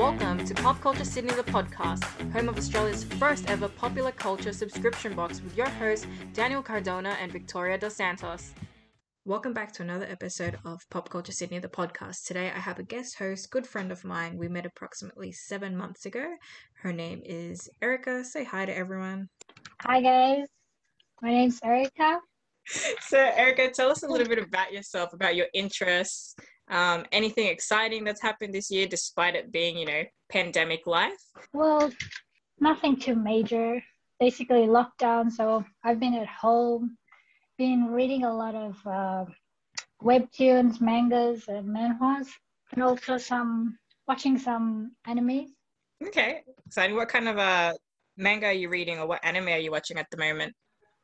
Welcome to Pop Culture Sydney, the podcast, home of Australia's first ever popular culture subscription box with your hosts, Daniel Cardona and Victoria Dos Santos. Welcome back to another episode of Pop Culture Sydney, the podcast. Today I have a guest host, good friend of mine. We met approximately seven months ago. Her name is Erica. Say hi to everyone. Hi guys, my name's Erica. So, Erica, tell us a little bit about yourself, about your interests, um, anything exciting that's happened this year, despite it being, you know, pandemic life. Well, nothing too major. Basically, lockdown. So I've been at home, been reading a lot of uh, webtoons, mangas, and manhwas, and also some watching some anime Okay, exciting. What kind of uh, manga are you reading, or what anime are you watching at the moment?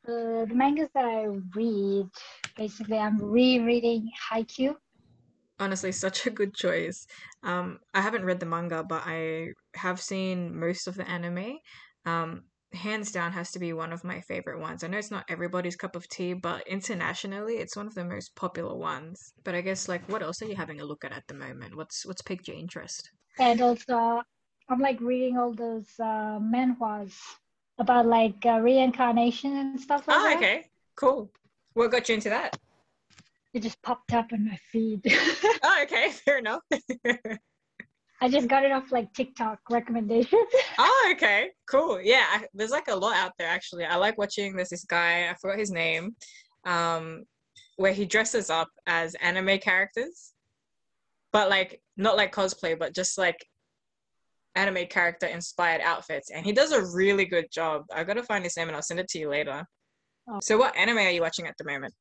Uh, the mangas that I read, basically, I'm rereading Haikyuu. Honestly, such a good choice. Um, I haven't read the manga, but I have seen most of the anime. Um, hands down has to be one of my favorite ones. I know it's not everybody's cup of tea, but internationally, it's one of the most popular ones. But I guess like, what else are you having a look at at the moment? What's what's piqued your interest? And also, I'm like reading all those uh, manhwas about like uh, reincarnation and stuff like Oh, that. okay, cool. What got you into that? It just popped up in my feed. Oh, okay, fair enough. I just got it off like TikTok recommendations. Oh, okay, cool. Yeah, I, there's like a lot out there actually. I like watching. There's this guy. I forgot his name, um, where he dresses up as anime characters, but like not like cosplay, but just like anime character inspired outfits, and he does a really good job. I gotta find his name and I'll send it to you later. Oh. So, what anime are you watching at the moment?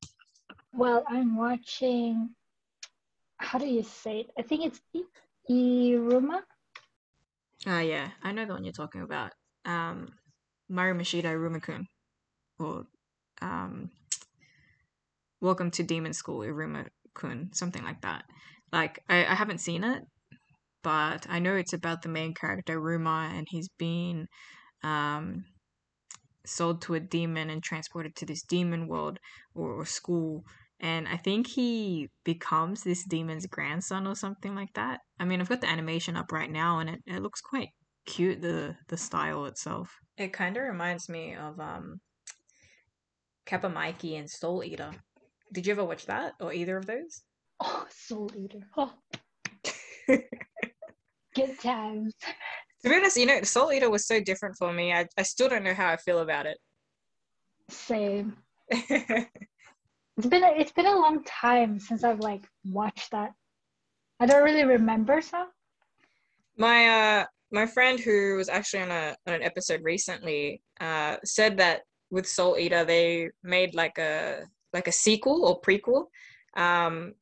Well, I'm watching. How do you say it? I think it's Iruma. Ah, yeah, I know the one you're talking about. Um, Maru Mashida Rumakun, or um, Welcome to Demon School Iruma-kun, something like that. Like, I, I haven't seen it, but I know it's about the main character Ruma, and he's been um sold to a demon and transported to this demon world or, or school. And I think he becomes this demon's grandson or something like that. I mean, I've got the animation up right now, and it, it looks quite cute the the style itself. It kind of reminds me of um Kappa Mikey and Soul Eater. Did you ever watch that or either of those? Oh, Soul Eater. Oh, good times. To be honest, you know, Soul Eater was so different for me. I, I still don't know how I feel about it. Same. it. It's been a, it's been a long time since I've like watched that. I don't really remember so. my uh my friend who was actually on a on an episode recently uh said that with Soul Eater they made like a like a sequel or prequel. Um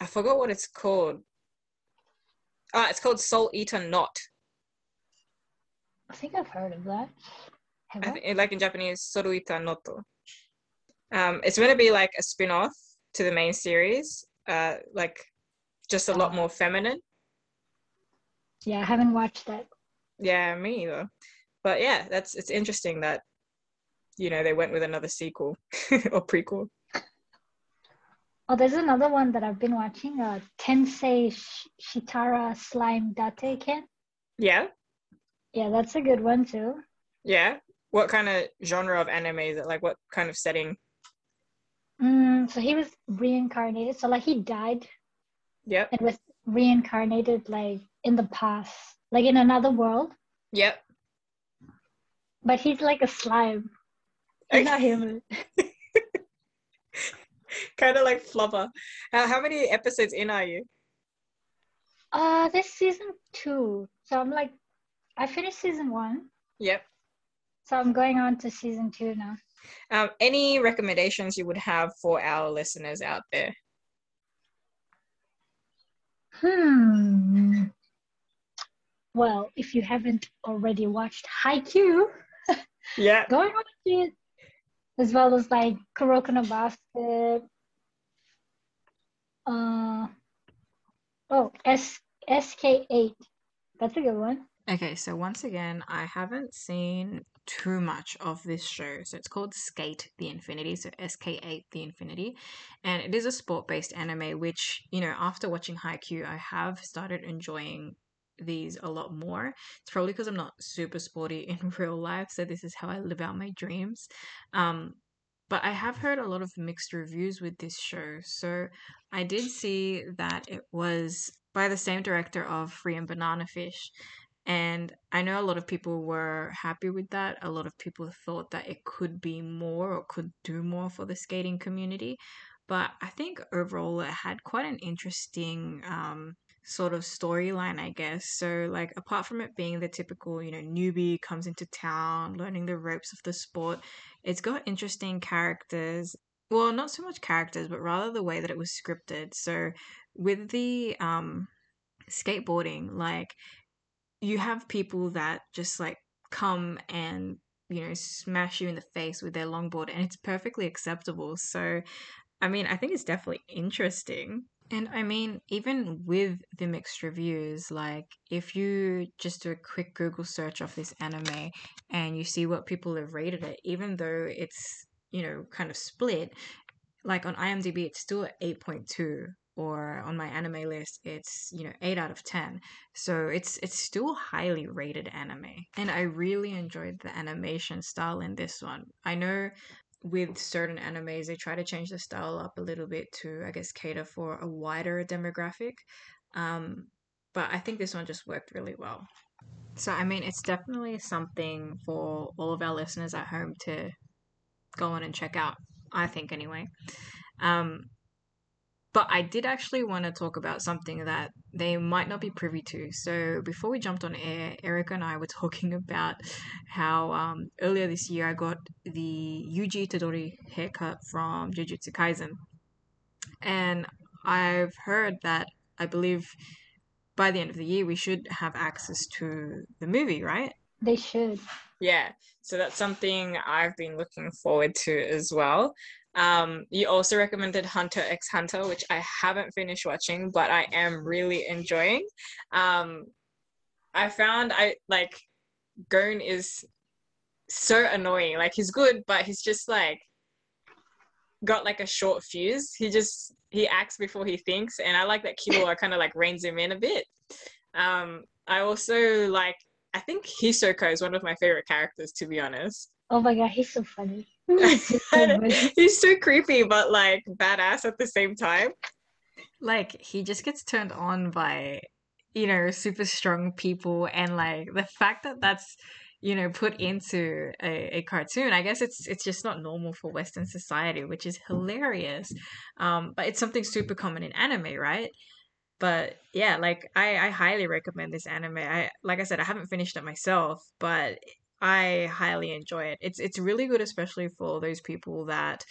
I forgot what it's called. Ah, it's called Soul Eater Not. I think I've heard of that. Have I I? think, like in Japanese, Soru Ita Noto. Um, it's going to be like a spin off to the main series, uh, like just a lot more feminine. Yeah, I haven't watched that. Yeah, me either. But yeah, that's it's interesting that you know they went with another sequel or prequel. Oh, there's another one that I've been watching. Uh, Tensei Sh- Shitara Slime Datta Ken. Yeah, Yeah, that's a good one too. yeah. What kind of genre of anime is it? Like what kind of setting? Mm, so he was reincarnated. So like he died Yep, and was reincarnated like in the past, like in another world. yep. But he's like a slime. He's not human. kind of like Flubber. How, how many episodes in are you? Uh, this season two. So I'm like, I finished season one. Yep. So I'm going on to season two now. Um, any recommendations you would have for our listeners out there? Hmm. Well, if you haven't already watched Haikyuu, Yeah. go and watch it. As well as like Kuroko no Basket. Uh, oh, S SK8. That's a good one. Okay, so once again, I haven't seen too much of this show. So it's called Skate the Infinity, so SK8 the Infinity. And it is a sport based anime, which, you know, after watching Haikyuu, I have started enjoying these a lot more. It's probably because I'm not super sporty in real life, so this is how I live out my dreams. Um, but I have heard a lot of mixed reviews with this show. So I did see that it was by the same director of Free and Banana Fish. And I know a lot of people were happy with that. A lot of people thought that it could be more or could do more for the skating community. But I think overall it had quite an interesting um, sort of storyline, I guess. So, like, apart from it being the typical, you know, newbie comes into town, learning the ropes of the sport, it's got interesting characters. Well, not so much characters, but rather the way that it was scripted. So, with the um, skateboarding, like, you have people that just like come and you know smash you in the face with their longboard and it's perfectly acceptable. So i mean i think it's definitely interesting. And I mean, even with the mixed reviews, like if you just do a quick Google search of this anime and you see what people have rated it, even though it's, you know, kind of split, like on IMDb, it's still at 8.2 or on my anime list it's you know 8 out of 10 so it's it's still highly rated anime and i really enjoyed the animation style in this one i know with certain animes, they try to change the style up a little bit to, I guess, cater for a wider demographic. Um, but I think this one just worked really well. So, I mean, it's definitely something for all of our listeners at home to go on and check out, I think, anyway. Um, but I did actually want to talk about something that they might not be privy to. So before we jumped on air, Erica and I were talking about how um, earlier this year I got the Yuji Itadori haircut from Jujutsu Kaisen. And I've heard that I believe by the end of the year we should have access to the movie, right? They should. Yeah. So that's something I've been looking forward to as well. Um, you also recommended Hunter x Hunter, which I haven't finished watching, but I am really enjoying. Um, I found I like Gon is so annoying. Like he's good, but he's just like got like a short fuse. He just he acts before he thinks, and I like that Killua kind of like reins him in a bit. Um, I also like. I think Hisoka is one of my favorite characters, to be honest. Oh my god, he's so funny. He's so creepy, but like badass at the same time. Like he just gets turned on by you know super strong people, and like the fact that that's you know put into a, a cartoon i guess it's it's just not normal for western society which is hilarious. Um but it's something super common in anime right? But yeah like i i highly recommend this anime. I like i said i haven't finished it myself but I highly enjoy it. It's it's really good, especially for those people that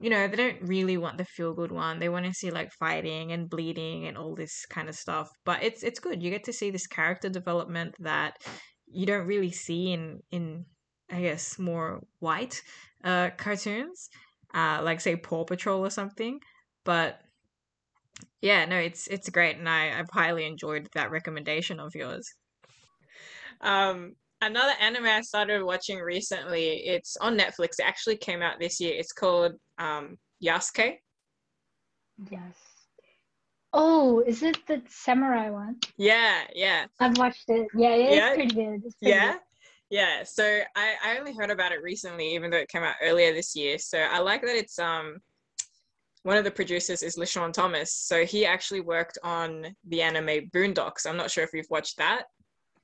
you know they don't really want the feel good one. They want to see like fighting and bleeding and all this kind of stuff. But it's it's good. You get to see this character development that you don't really see in in I guess more white uh, cartoons, uh, like say Paw Patrol or something. But yeah, no, it's it's great, and I I've highly enjoyed that recommendation of yours. Um, another anime I started watching recently. It's on Netflix. It actually came out this year. It's called um, Yasuke. Yes. Oh, is it the samurai one? Yeah, yeah. I've watched it. Yeah, it's yeah. pretty good. It's pretty yeah. Good. Yeah, so I, I only heard about it recently, even though it came out earlier this year. So I like that it's um one of the producers is LeSean Thomas. So he actually worked on the anime Boondocks. I'm not sure if you've watched that.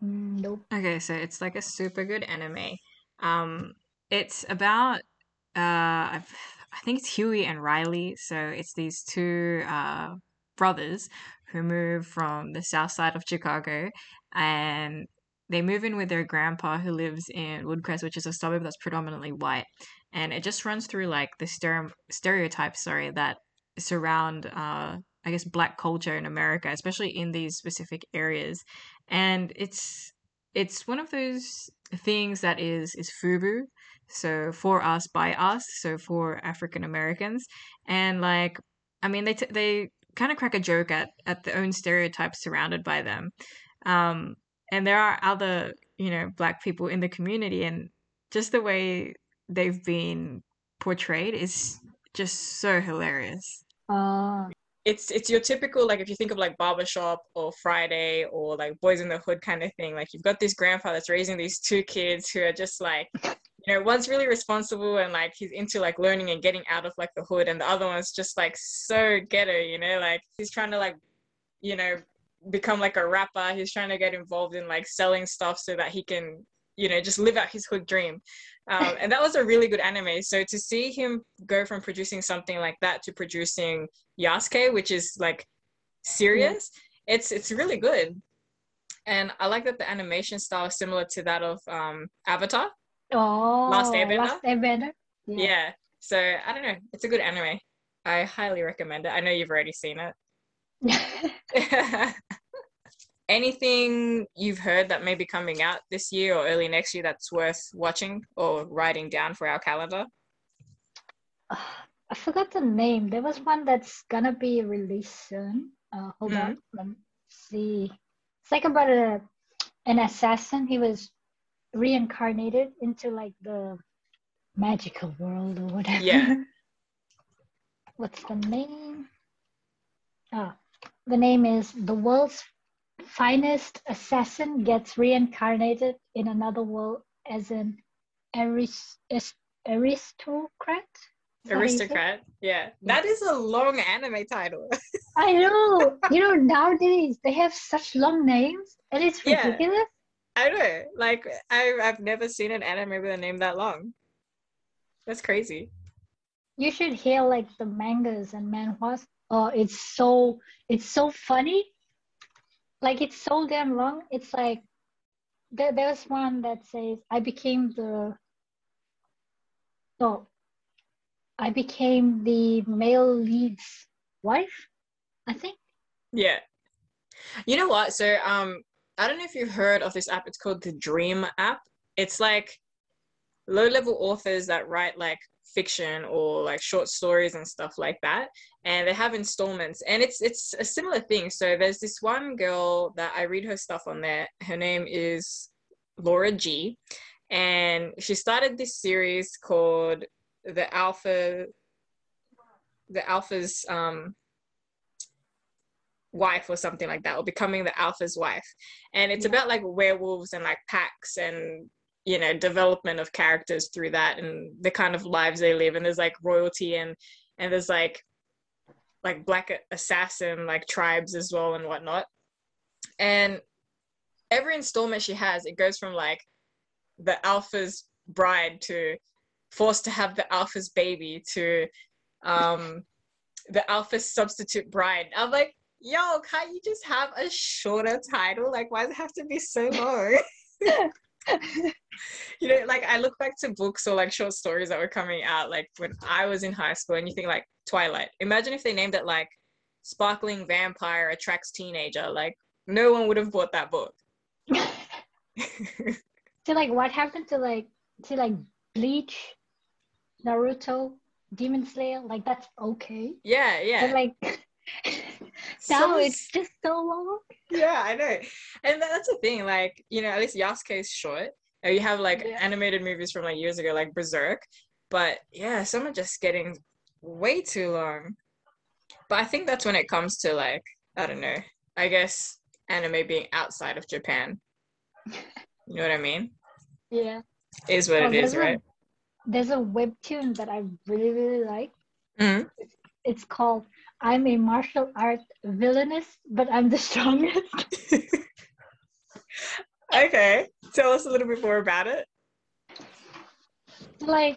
Nope. Okay, so it's like a super good anime. Um, it's about uh, I've, I think it's Huey and Riley. So it's these two uh brothers who move from the south side of Chicago, and they move in with their grandpa who lives in Woodcrest, which is a suburb that's predominantly white. And it just runs through like the stereotypes, sorry, that surround uh I guess black culture in America, especially in these specific areas and it's it's one of those things that is is FUBU, so for us by us, so for African Americans, and like I mean they t- they kind of crack a joke at at the own stereotypes surrounded by them, um, and there are other you know black people in the community, and just the way they've been portrayed is just so hilarious. Uh, it's it's your typical like if you think of like barbershop or Friday or like Boys in the Hood kind of thing. Like you've got this grandpa that's raising these two kids who are just like you know one's really responsible and like he's into like learning and getting out of like the hood and the other one's just like so ghetto you know like he's trying to like you know become like a rapper he's trying to get involved in like selling stuff so that he can you know just live out his hood dream um, and that was a really good anime so to see him go from producing something like that to producing yasuke which is like serious yeah. it's it's really good and i like that the animation style is similar to that of um, avatar Oh, Last Airbender. Last Airbender. Yeah. yeah. So I don't know. It's a good anime. I highly recommend it. I know you've already seen it. Anything you've heard that may be coming out this year or early next year that's worth watching or writing down for our calendar? I forgot the name. There was one that's gonna be released soon. Uh, hold mm-hmm. on, let me see. It's like about a an assassin. He was reincarnated into like the magical world or whatever. Yeah. What's the name? Ah, the name is The World's Finest Assassin Gets Reincarnated in Another World as an arist- aristocrat. Aristocrat, yeah. That is a long anime title. I know. You know, nowadays they have such long names and it's ridiculous. Yeah. I know. Like I I've never seen an anime with a name that long. That's crazy. You should hear like the mangas and manhwas. Oh, it's so it's so funny. Like it's so damn long. It's like there, there's one that says I became the oh I became the male lead's wife, I think. Yeah. You know what? So um I don't know if you've heard of this app. It's called the Dream app. It's like low level authors that write like fiction or like short stories and stuff like that and they have installments and it's it's a similar thing. So there's this one girl that i read her stuff on there. Her name is laura g and she started this series called the alpha the alpha's um wife or something like that or becoming the alpha's wife. And it's yeah. about like werewolves and like packs and you know development of characters through that and the kind of lives they live and there's like royalty and and there's like like black assassin like tribes as well and whatnot and every installment she has it goes from like the alpha's bride to forced to have the alpha's baby to um the alpha's substitute bride i'm like yo, can't you just have a shorter title? Like, why does it have to be so long? you know, like I look back to books or like short stories that were coming out like when I was in high school, and you think like Twilight. Imagine if they named it like Sparkling Vampire Attracts Teenager. Like, no one would have bought that book. so, like, what happened to like to like Bleach, Naruto, Demon Slayer? Like, that's okay. Yeah, yeah. But like now so, it's just so long. Yeah, I know. And that's the thing, like, you know, at least Yasuke is short. You have like yeah. animated movies from like years ago, like Berserk. But yeah, some are just getting way too long. But I think that's when it comes to like, I don't know, I guess anime being outside of Japan. You know what I mean? Yeah. Is what it is, right? A, there's a webtoon that I really, really like. Mm-hmm. It's, it's called I'm a martial art villainess, but I'm the strongest. okay. Tell us a little bit more about it. Like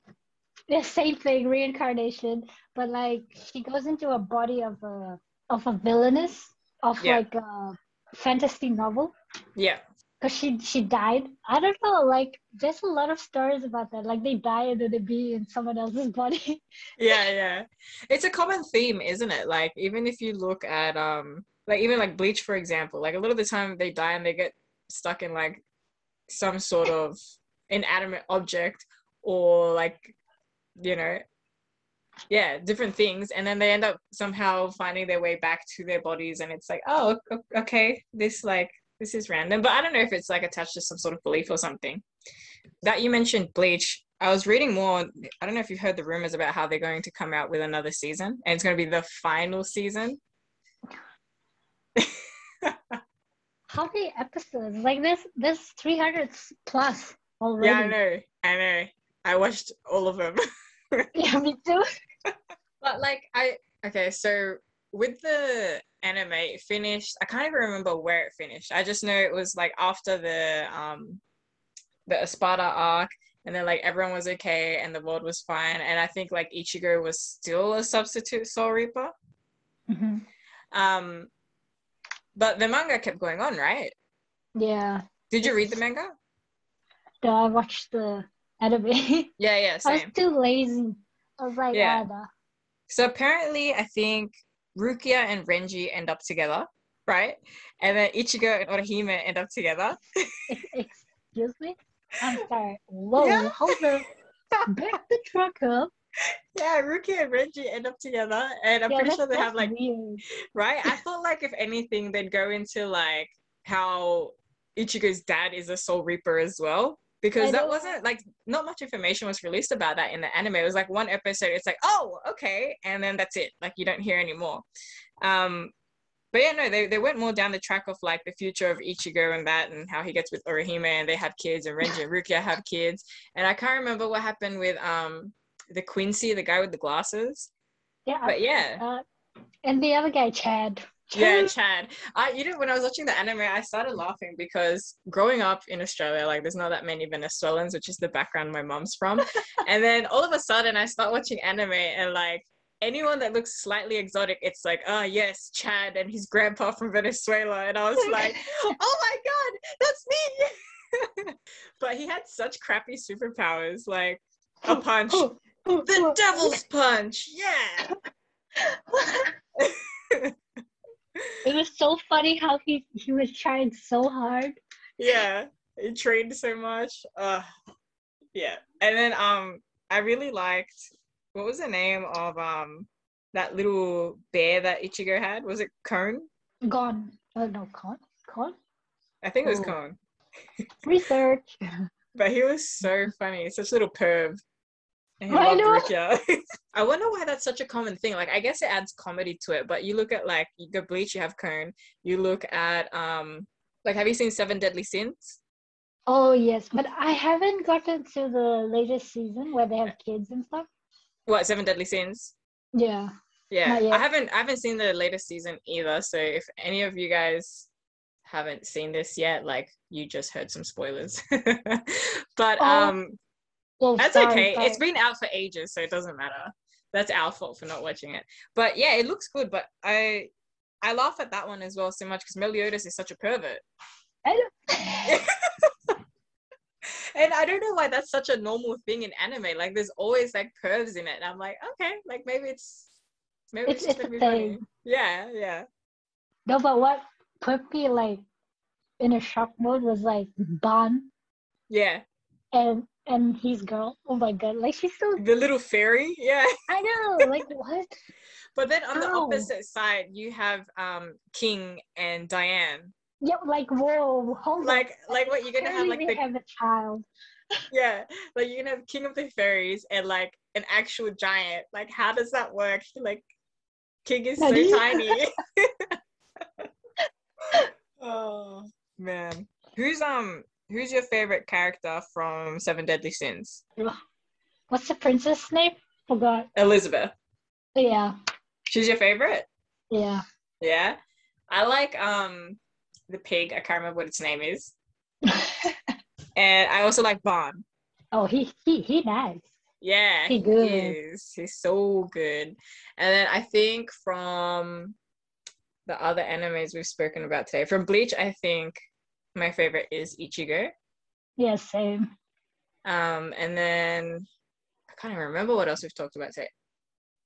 the same thing, reincarnation, but like she goes into a body of a of a villainess of yeah. like a fantasy novel. Yeah because she she died. I don't know. Like there's a lot of stories about that. Like they die and then they be in someone else's body. yeah, yeah. It's a common theme, isn't it? Like even if you look at um like even like Bleach for example, like a lot of the time they die and they get stuck in like some sort of inanimate object or like you know yeah different things and then they end up somehow finding their way back to their bodies and it's like oh okay this like this is random, but I don't know if it's like attached to some sort of belief or something. That you mentioned Bleach. I was reading more. I don't know if you've heard the rumors about how they're going to come out with another season, and it's going to be the final season. How many episodes? Like this, this 300 plus already. Yeah, I know. I know. I watched all of them. Yeah, me too. but like I okay, so with the anime it finished, I can't even remember where it finished. I just know it was like after the um the Espada arc and then like everyone was okay and the world was fine. And I think like Ichigo was still a substitute Soul Reaper. hmm Um but the manga kept going on, right? Yeah. Did you read the manga? So I watched the anime. Yeah, yeah, same. I was too lazy. I was like, Yeah. ah. So apparently, I think Rukia and Renji end up together, right? And then Ichigo and Orihime end up together. Excuse me? I'm sorry. Whoa, Yeah. hold up. Back the truck up. Yeah, Rukia and Renji end up together, and I'm yeah, pretty sure they have like weird. right. I thought like if anything, they'd go into like how Ichigo's dad is a Soul Reaper as well. Because that wasn't like not much information was released about that in the anime. It was like one episode. It's like, oh, okay, and then that's it. Like you don't hear anymore. Um, but yeah, no, they, they went more down the track of like the future of Ichigo and that, and how he gets with Orihime, and they have kids, and Renji and Rukia have kids. And I can't remember what happened with um the Quincy, the guy with the glasses. Yeah. But yeah, Uh, and the other guy, Chad. Yeah, Chad. I you know when I was watching the anime, I started laughing because growing up in Australia, like there's not that many Venezuelans, which is the background my mom's from. and then all of a sudden, I start watching anime, and like anyone that looks slightly exotic, it's like, oh yes, Chad and his grandpa from Venezuela, and I was like, oh my god, that's me. but he had such crappy superpowers, like a punch, the devil's punch, yeah. It was so funny how he he was trying so hard. yeah he trained so much. Uh yeah. And then um i really liked what was the name of um that little bear that ichigo had? Was it Kon Gone. Oh no, con con i think it was Kon research. but he was so funny. Such a little perv he I know. I wonder why that's such a common thing. Like, I guess it adds comedy to it. But you look at like you go Bleach, you have Kon. You look at um, like have you seen Seven Deadly Sins? Oh yes, but I haven't gotten to the latest season where they have kids and stuff. What Seven Deadly Sins? Yeah. Yeah, I haven't I haven't seen the latest season either. So if any of you guys haven't seen this yet, like you just heard some spoilers. but Oh, um Well, that's sorry, okay. sorry. It's been out for ages, so it doesn't matter. That's our fault for not watching it. But yeah, it looks good. But I I laugh at that one as well so much because Meliodas is such a pervert. I And I don't know why that's such a normal thing in anime. Like there's always like pervs in it. And I'm like, okay, like maybe it's maybe it's, It's- just it's a thing. Yeah, yeah. no, but what put me like in a shock mode was like Ban Yeah. and and his girl. Oh my god, like she's so. The little fairy, yeah. I know, like what? But then on the opposite side, you have um King and Diane. Yeah, like whoa, hold on. Like like what you're gonna have like the have a child. yeah, like you're gonna have King of the Fairies and like an actual giant. Like how does that work? Like King is so tiny. oh man. Who's um who's your favorite character from Seven Deadly Sins? What's the princess name? Forgot. Elizabeth. Yeah, She's your favorite? yeah. Yeah. I like um the pig. I can't remember what its name is. And I also like Bond. oh, he he he nice. Yeah, He he good. is. He's so good. And then I think from the other animes we've spoken about today, from Bleach, I think my favorite is Ichigo. Yeah, same. Um, and then I can't even remember what else we've talked about today.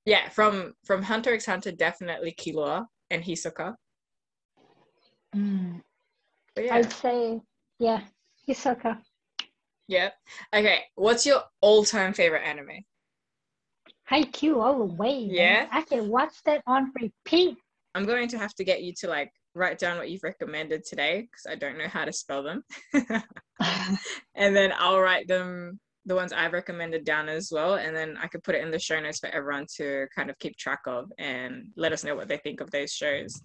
Yeah, from from Hunter x Hunter, definitely Killua and Hisoka. Mm. Yeah, I'd say yeah, Hisoka. yeah. Okay, what's your all-time favorite anime? Haikyuu all the way. man. Yeah? I can watch that on repeat. I'm going to have to get you to like write down what you've recommended today because I don't know how to spell them. and then I'll write them the ones I've recommended down as well. And then I could put it in the show notes for everyone to kind of keep track of and let us know what they think of those shows.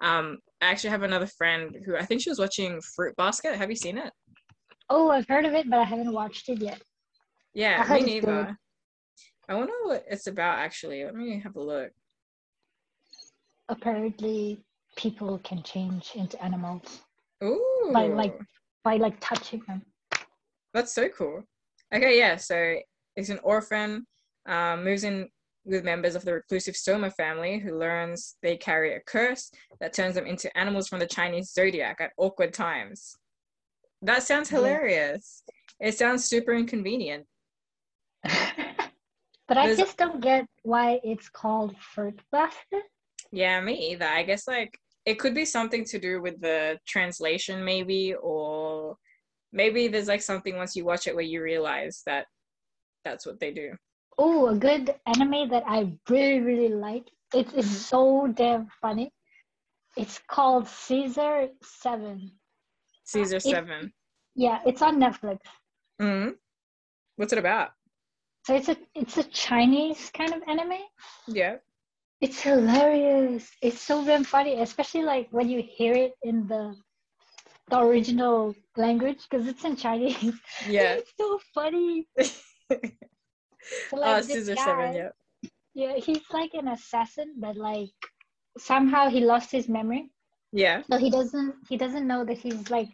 Um, I actually have another friend who I think she was watching Fruit Basket. Have you seen it? Oh, I've heard of it, but I haven't watched it yet. Yeah, me neither. I wonder what it's about actually. Let me have a look. Apparently, people can change into animals Ooh, by like by like touching them. that's so cool. Okay, yeah. So it's an orphan, um, moves in with members of the reclusive Soma family who learns they carry a curse that turns them into animals from the Chinese zodiac at awkward times. That sounds Yeah. hilarious. It sounds super inconvenient. but I just don't get why it's called fruit basket. Yeah, me either. I guess like it could be something to do with the translation, maybe, or maybe there's like something once you watch it where you realize that that's what they do. Oh, a good anime that I really really like. It is Mhm. so damn funny. It's called Scissor Seven. Scissor It- Seven. Yeah, it's on Netflix. hmm What's it about? So it's a it's a Chinese kind of anime. Yeah. It's hilarious. It's so damn funny, especially like when you hear it in the the original language because it's in Chinese. Yeah. it's so funny. So, oh, like, this Scissor guy- Seven. Yeah. Yeah, he's like an assassin, but like somehow he lost his memory. Yeah. So he doesn't he doesn't know that he's like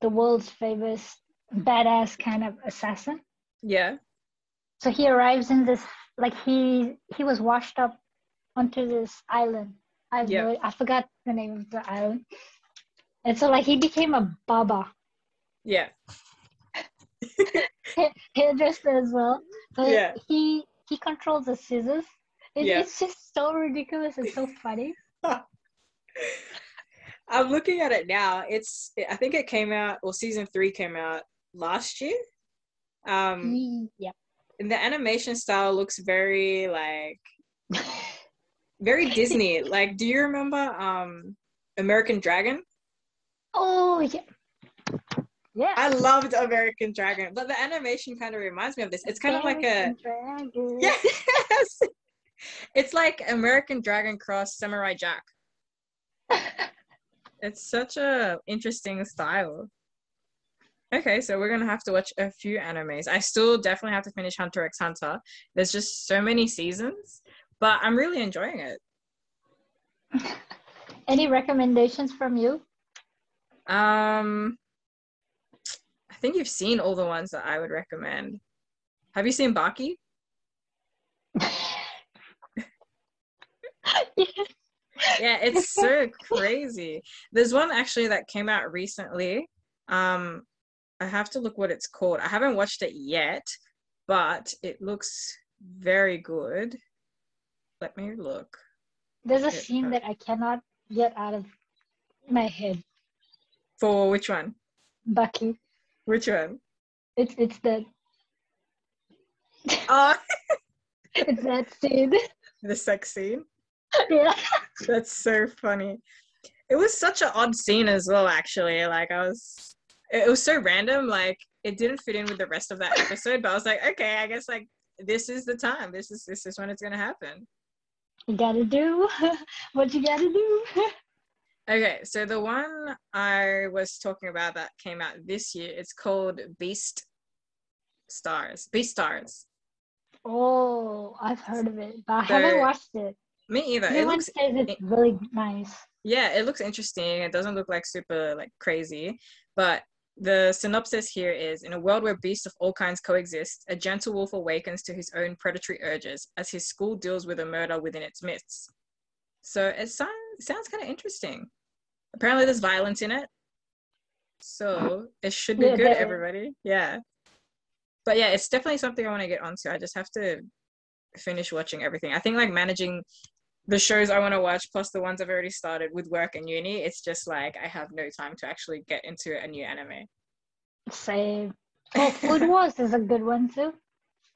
the world's famous badass kind of assassin. Yeah. So he arrives in this like he he was washed up onto this island. I no, I forgot the name of the island. And so like he became a baba Yeah. hairdresser as well. So Yeah. he he controls the scissors. It, Yeah. It's just so ridiculous and so funny. I'm looking at it now. It's I think it came out or season three came out last year. Um Ye- yeah. and the animation style looks very like very Disney. like do you remember um American Dragon? Oh yeah. Yeah. I loved American Dragon, but the animation kind of reminds me of this. It's kind of like a Dragon. yes. It's like American Dragon cross Samurai Jack. It's such a interesting style. Okay, so we're gonna have to watch a few animes. I still definitely have to finish Hunter x Hunter. There's just so many seasons, but I'm really enjoying it. Any recommendations from you? Um, I think you've seen all the ones that I would recommend. Have you seen Baki? Yeah, it's so crazy. There's one actually that came out recently. Um, I have to look what it's called. I haven't watched it yet, but it looks very good. Let me look. There's a scene uh, that I cannot get out of my head. For which one? Baki. Which one? It's it's the Oh, it's that scene. the sex scene. yeah. That's so funny. It was such an odd scene as well, actually. Like I was, it was so random. Like it didn't fit in with the rest of that episode. But I was like, okay, I guess like this is the time. This is this is when it's gonna happen. You gotta do what you gotta do. Okay, so the one I was talking about that came out this year, it's called Beast Stars. Beastars. Oh, I've heard of it, but I The- haven't watched it. Me either. It looks says it's it- really nice. yeah, it looks interesting. It doesn't look like super like crazy, but the synopsis here is in a world where beasts of all kinds coexist, a gentle wolf awakens to his own predatory urges as his school deals with a murder within its midst. So it sounds sounds kind of interesting. Apparently, there's violence in it, so it should be Yeah, good. Everybody, yeah. But yeah, it's definitely something I want to get onto. I just have to finish watching everything. I think like managing the shows I want to watch plus the ones I've already started with work and uni, it's just like I have no time to actually get into a new anime. Same. Oh, Food Wars is a good one too.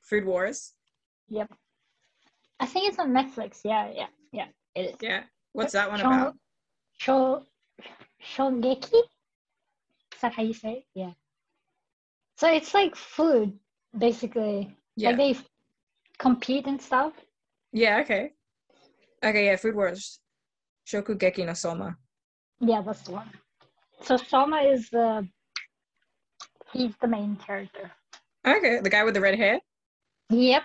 Food Wars. Yep. I think it's on Netflix. Yeah, yeah, yeah. It is. Yeah. What's that one Sho- about? Sho, Shogeki? Is that how you say it? Yeah. So it's like food, basically. Yeah. Like they compete and stuff. Yeah, okay. Okay, yeah, Food Wars. Shokugeki no Soma. Yeah, that's the one. So Soma is the he's the main character. Okay, the guy with the red hair. Yep.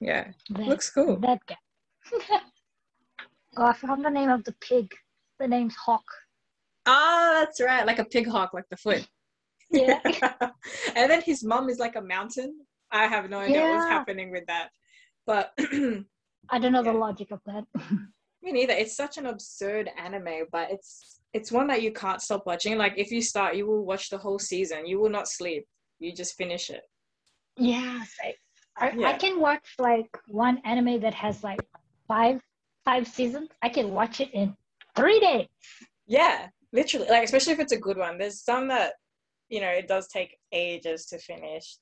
Yeah, That, looks cool. that guy. oh, I forgot the name of the pig. The name's Hawk. Ah, that's right, like a pig hawk, like the foot. Yeah. and then his mom is like a mountain. I have no idea what's happening with that, but I don't know the logic of that. Me neither. It's such an absurd anime, but it's it's one that you can't stop watching. Like if you start, you will watch the whole season. You will not sleep. You just finish it. Yes, I, I, I can watch like one anime that has like five five seasons. I can watch it in three days. Yeah, literally. Like especially if it's a good one. There's some that you know it does take ages to finish.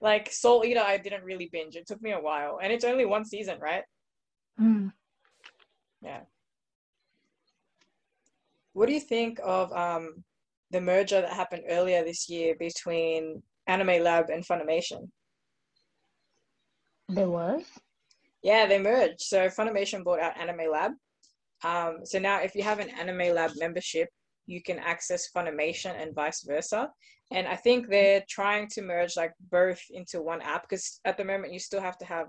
Like Soul Eater, I didn't really binge. It took me a while, and it's only one season, right? Mm. What do you think of um, the merger that happened earlier this year between Anime Lab and Funimation? There was. Yeah, they merged. So Funimation bought out Anime Lab. Um, so now, if you have an Anime Lab membership, you can access Funimation and vice versa. And I think they're trying to merge like both into one app because at the moment you still have to have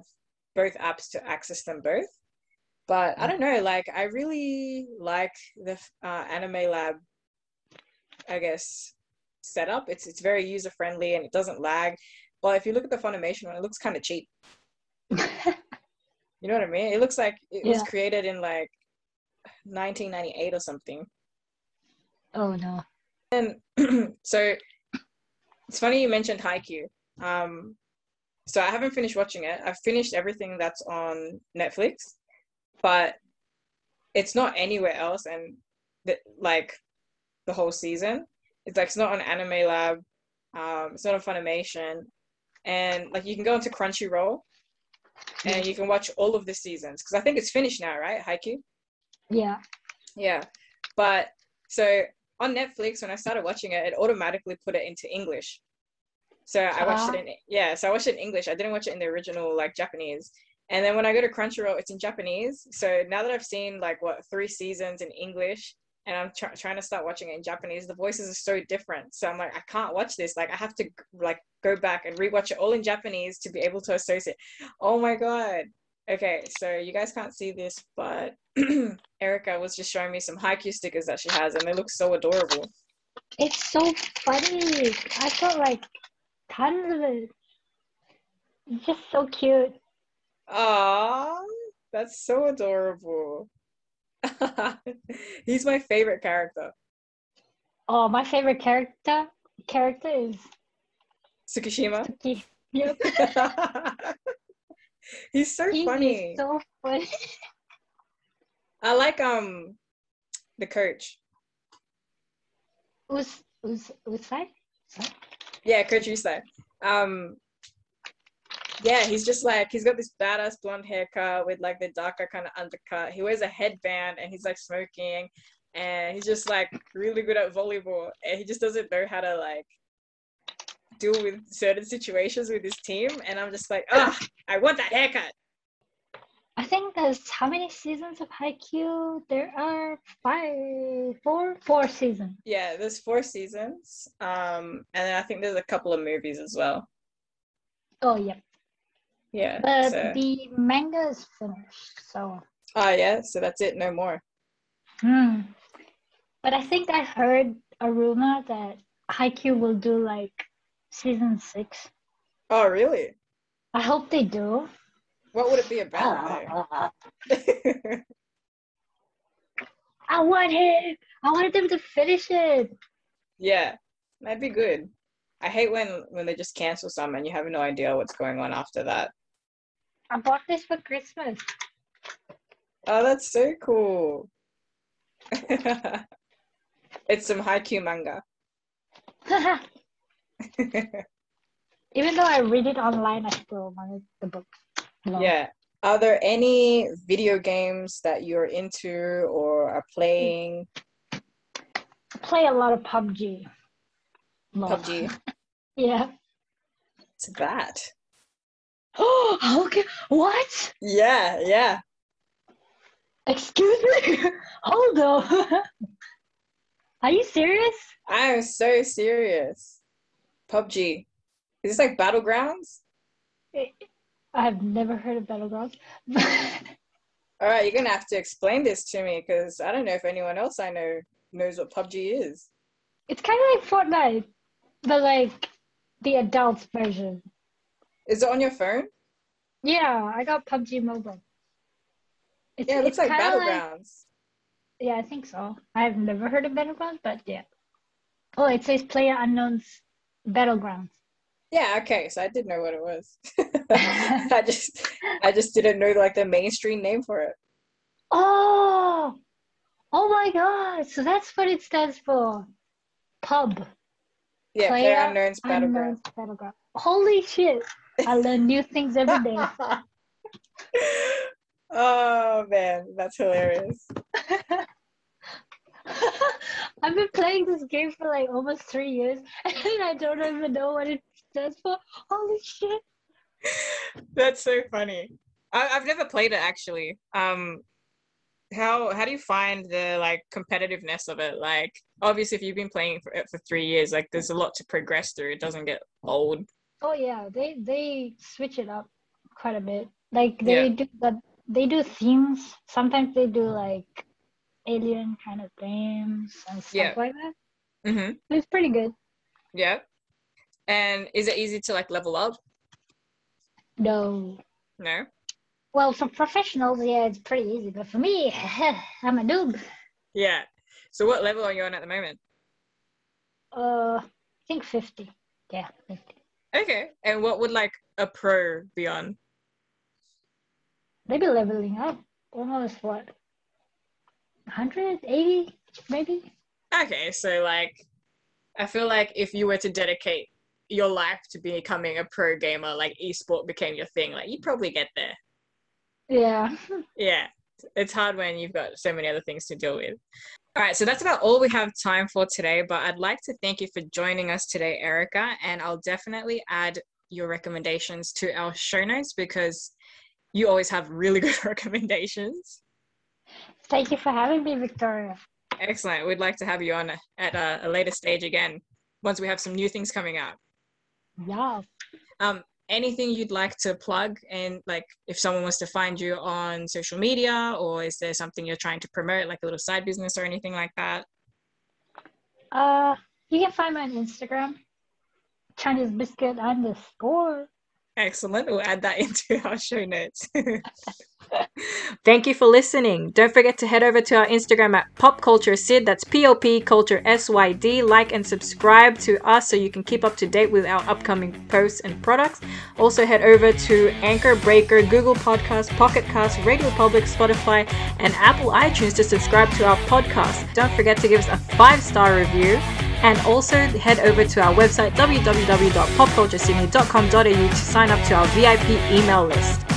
both apps to access them both. But I don't know, like I really like the uh, Anime Lab, I guess, setup. It's it's very user friendly and it doesn't lag. But if you look at the Funimation one, it looks kind of cheap. You know what I mean? It looks like it was created in like 1998 or something. Oh no. And so it's funny you mentioned Haikyuu. Um, so I haven't finished watching it. I've finished everything that's on Netflix, but it's not anywhere else. And the, like the whole season, it's like it's not on Anime Lab. Um, it's not on Funimation, and like you can go into Crunchyroll, and you can watch all of the seasons because I think it's finished now, right? Haikyuu. Yeah. Yeah. But so on Netflix, when I started watching it, it automatically put it into English. So I watched it ah. in yeah, so I watched it in English. I didn't watch it in the original like Japanese. And then when I go to Crunchyroll, it's in Japanese. So now that I've seen like what three seasons in English, and I'm try- trying to start watching it in Japanese, the voices are so different. So I'm like, I can't watch this. Like I have to like go back and rewatch it all in Japanese to be able to associate. Oh my god. Okay, so you guys can't see this, but Erica was just showing me some Haikyuu stickers that she has, and they look so adorable. It's so funny. I got like tons of it. It's just so cute. Aww, that's so adorable. He's my favorite character. Oh, my favorite character character is Tsukishima. Suki. He's so He funny. so funny. I like um the coach. Us, us, Usai? Usai? Yeah, Coach Usai. Um yeah, he's just like he's got this badass blonde haircut with like the darker kind of undercut. He wears a headband and he's like smoking and he's just like really good at volleyball and he just doesn't know how to like deal with certain situations with his team and I'm just like, ah, I want that haircut. I think there's how many seasons of Haikyuu? There are five, four, four seasons. Yeah, there's four seasons. Um and then I think there's a couple of movies as well. Oh, yeah. Yeah. But so- the manga is finished, so. Oh yeah, so that's it, no more. Hmm. But I think I heard a rumor that Haikyuu will do like season six. Oh really? I hope they do. What would it be about? Uh, I want it. I wanted them to finish it. yeah, that'd be good. I hate when when they just cancel some and you have no idea what's going on after that. I bought this for Christmas. Oh, that's so cool. it's some Haikyuu manga. Even though I read it online, I still wanted the book. No. yeah. Are there any video games that you're into or are playing? I play a lot of PUBG. PUBG. Yeah. It's that. Oh, okay. What? Yeah, yeah. Excuse me. Hold on. Are you serious? I am so serious. PUBG. Is this like Battlegrounds? I've never heard of Battlegrounds. All right, you're gonna have to explain this to me because I don't know if anyone else I know knows what PUBG is. it's kind of like Fortnite, but like the adult version. Is it on your phone? Yeah, I got PUBG Mobile. It's, Yeah, it looks like Battlegrounds. yeah, I think so. I've never heard of Battlegrounds, but yeah. Oh, it says Player Unknown's Battlegrounds. Yeah, okay, so I didn't know what it was. I just I just didn't know like the mainstream name for it. Oh, oh my God! So that's what it stands for. Pub. Yeah, Player Player Unknown's Battleground. Unknown's Battleground. Holy shit! I learn new things every day. oh man, that's hilarious. I've been playing this game for like almost three years, and I don't even know what it for. Holy shit! That's so funny. I, I've never played it actually. Um, how how do you find the like competitiveness of it? Like, obviously, if you've been playing for it for three years, like there's a lot to progress through. It doesn't get old. Oh yeah, they they switch it up quite a bit. Like they Yeah. do the they do themes. Sometimes they do like alien kind of themes and stuff Yeah. like that. Mm-hmm. It's pretty good. Yeah. And is it easy to like level up? No. No. Well, for professionals, yeah, it's pretty easy. But for me, I'm a noob. Yeah. So what level are you on at the moment? Uh, I think 50. Yeah, 50. Okay. And what would like a pro be on? Maybe leveling up. Almost what? 180, maybe? Okay, so like I feel like if you were to dedicate your life to becoming a pro gamer, like esport became your thing, like you'd probably get there. Yeah. Yeah. It's hard when you've got so many other things to deal with. All right, so that's about all we have time for today, but I'd like to thank you for joining us today, Erica, and I'll definitely add your recommendations to our show notes because you always have really good recommendations. Thank you for having me, Victoria. Excellent. We'd like to have you on at a, a later stage again once we have some new things coming out. Yeah. Um, anything you'd like to plug and like if someone wants to find you on social media or is there something you're trying to promote like a little side business or anything like that? Uh, you can find me on Instagram, Chinese biscuit underscore. Excellent. We'll add that into our show notes. Thank you for listening. Don't forget to head over to our Instagram at Pop Culture Syd. That's P O P Culture S Y D. Like and subscribe to us so you can keep up to date with our upcoming posts and products. Also, head over to Anchor, Breaker, Google Podcasts, Pocket Cast, Radio Public, Spotify, and Apple iTunes to subscribe to our podcast. Don't forget to give us a five star review. And also head over to our website www.popculturesydney.com.au to sign up to our VIP email list.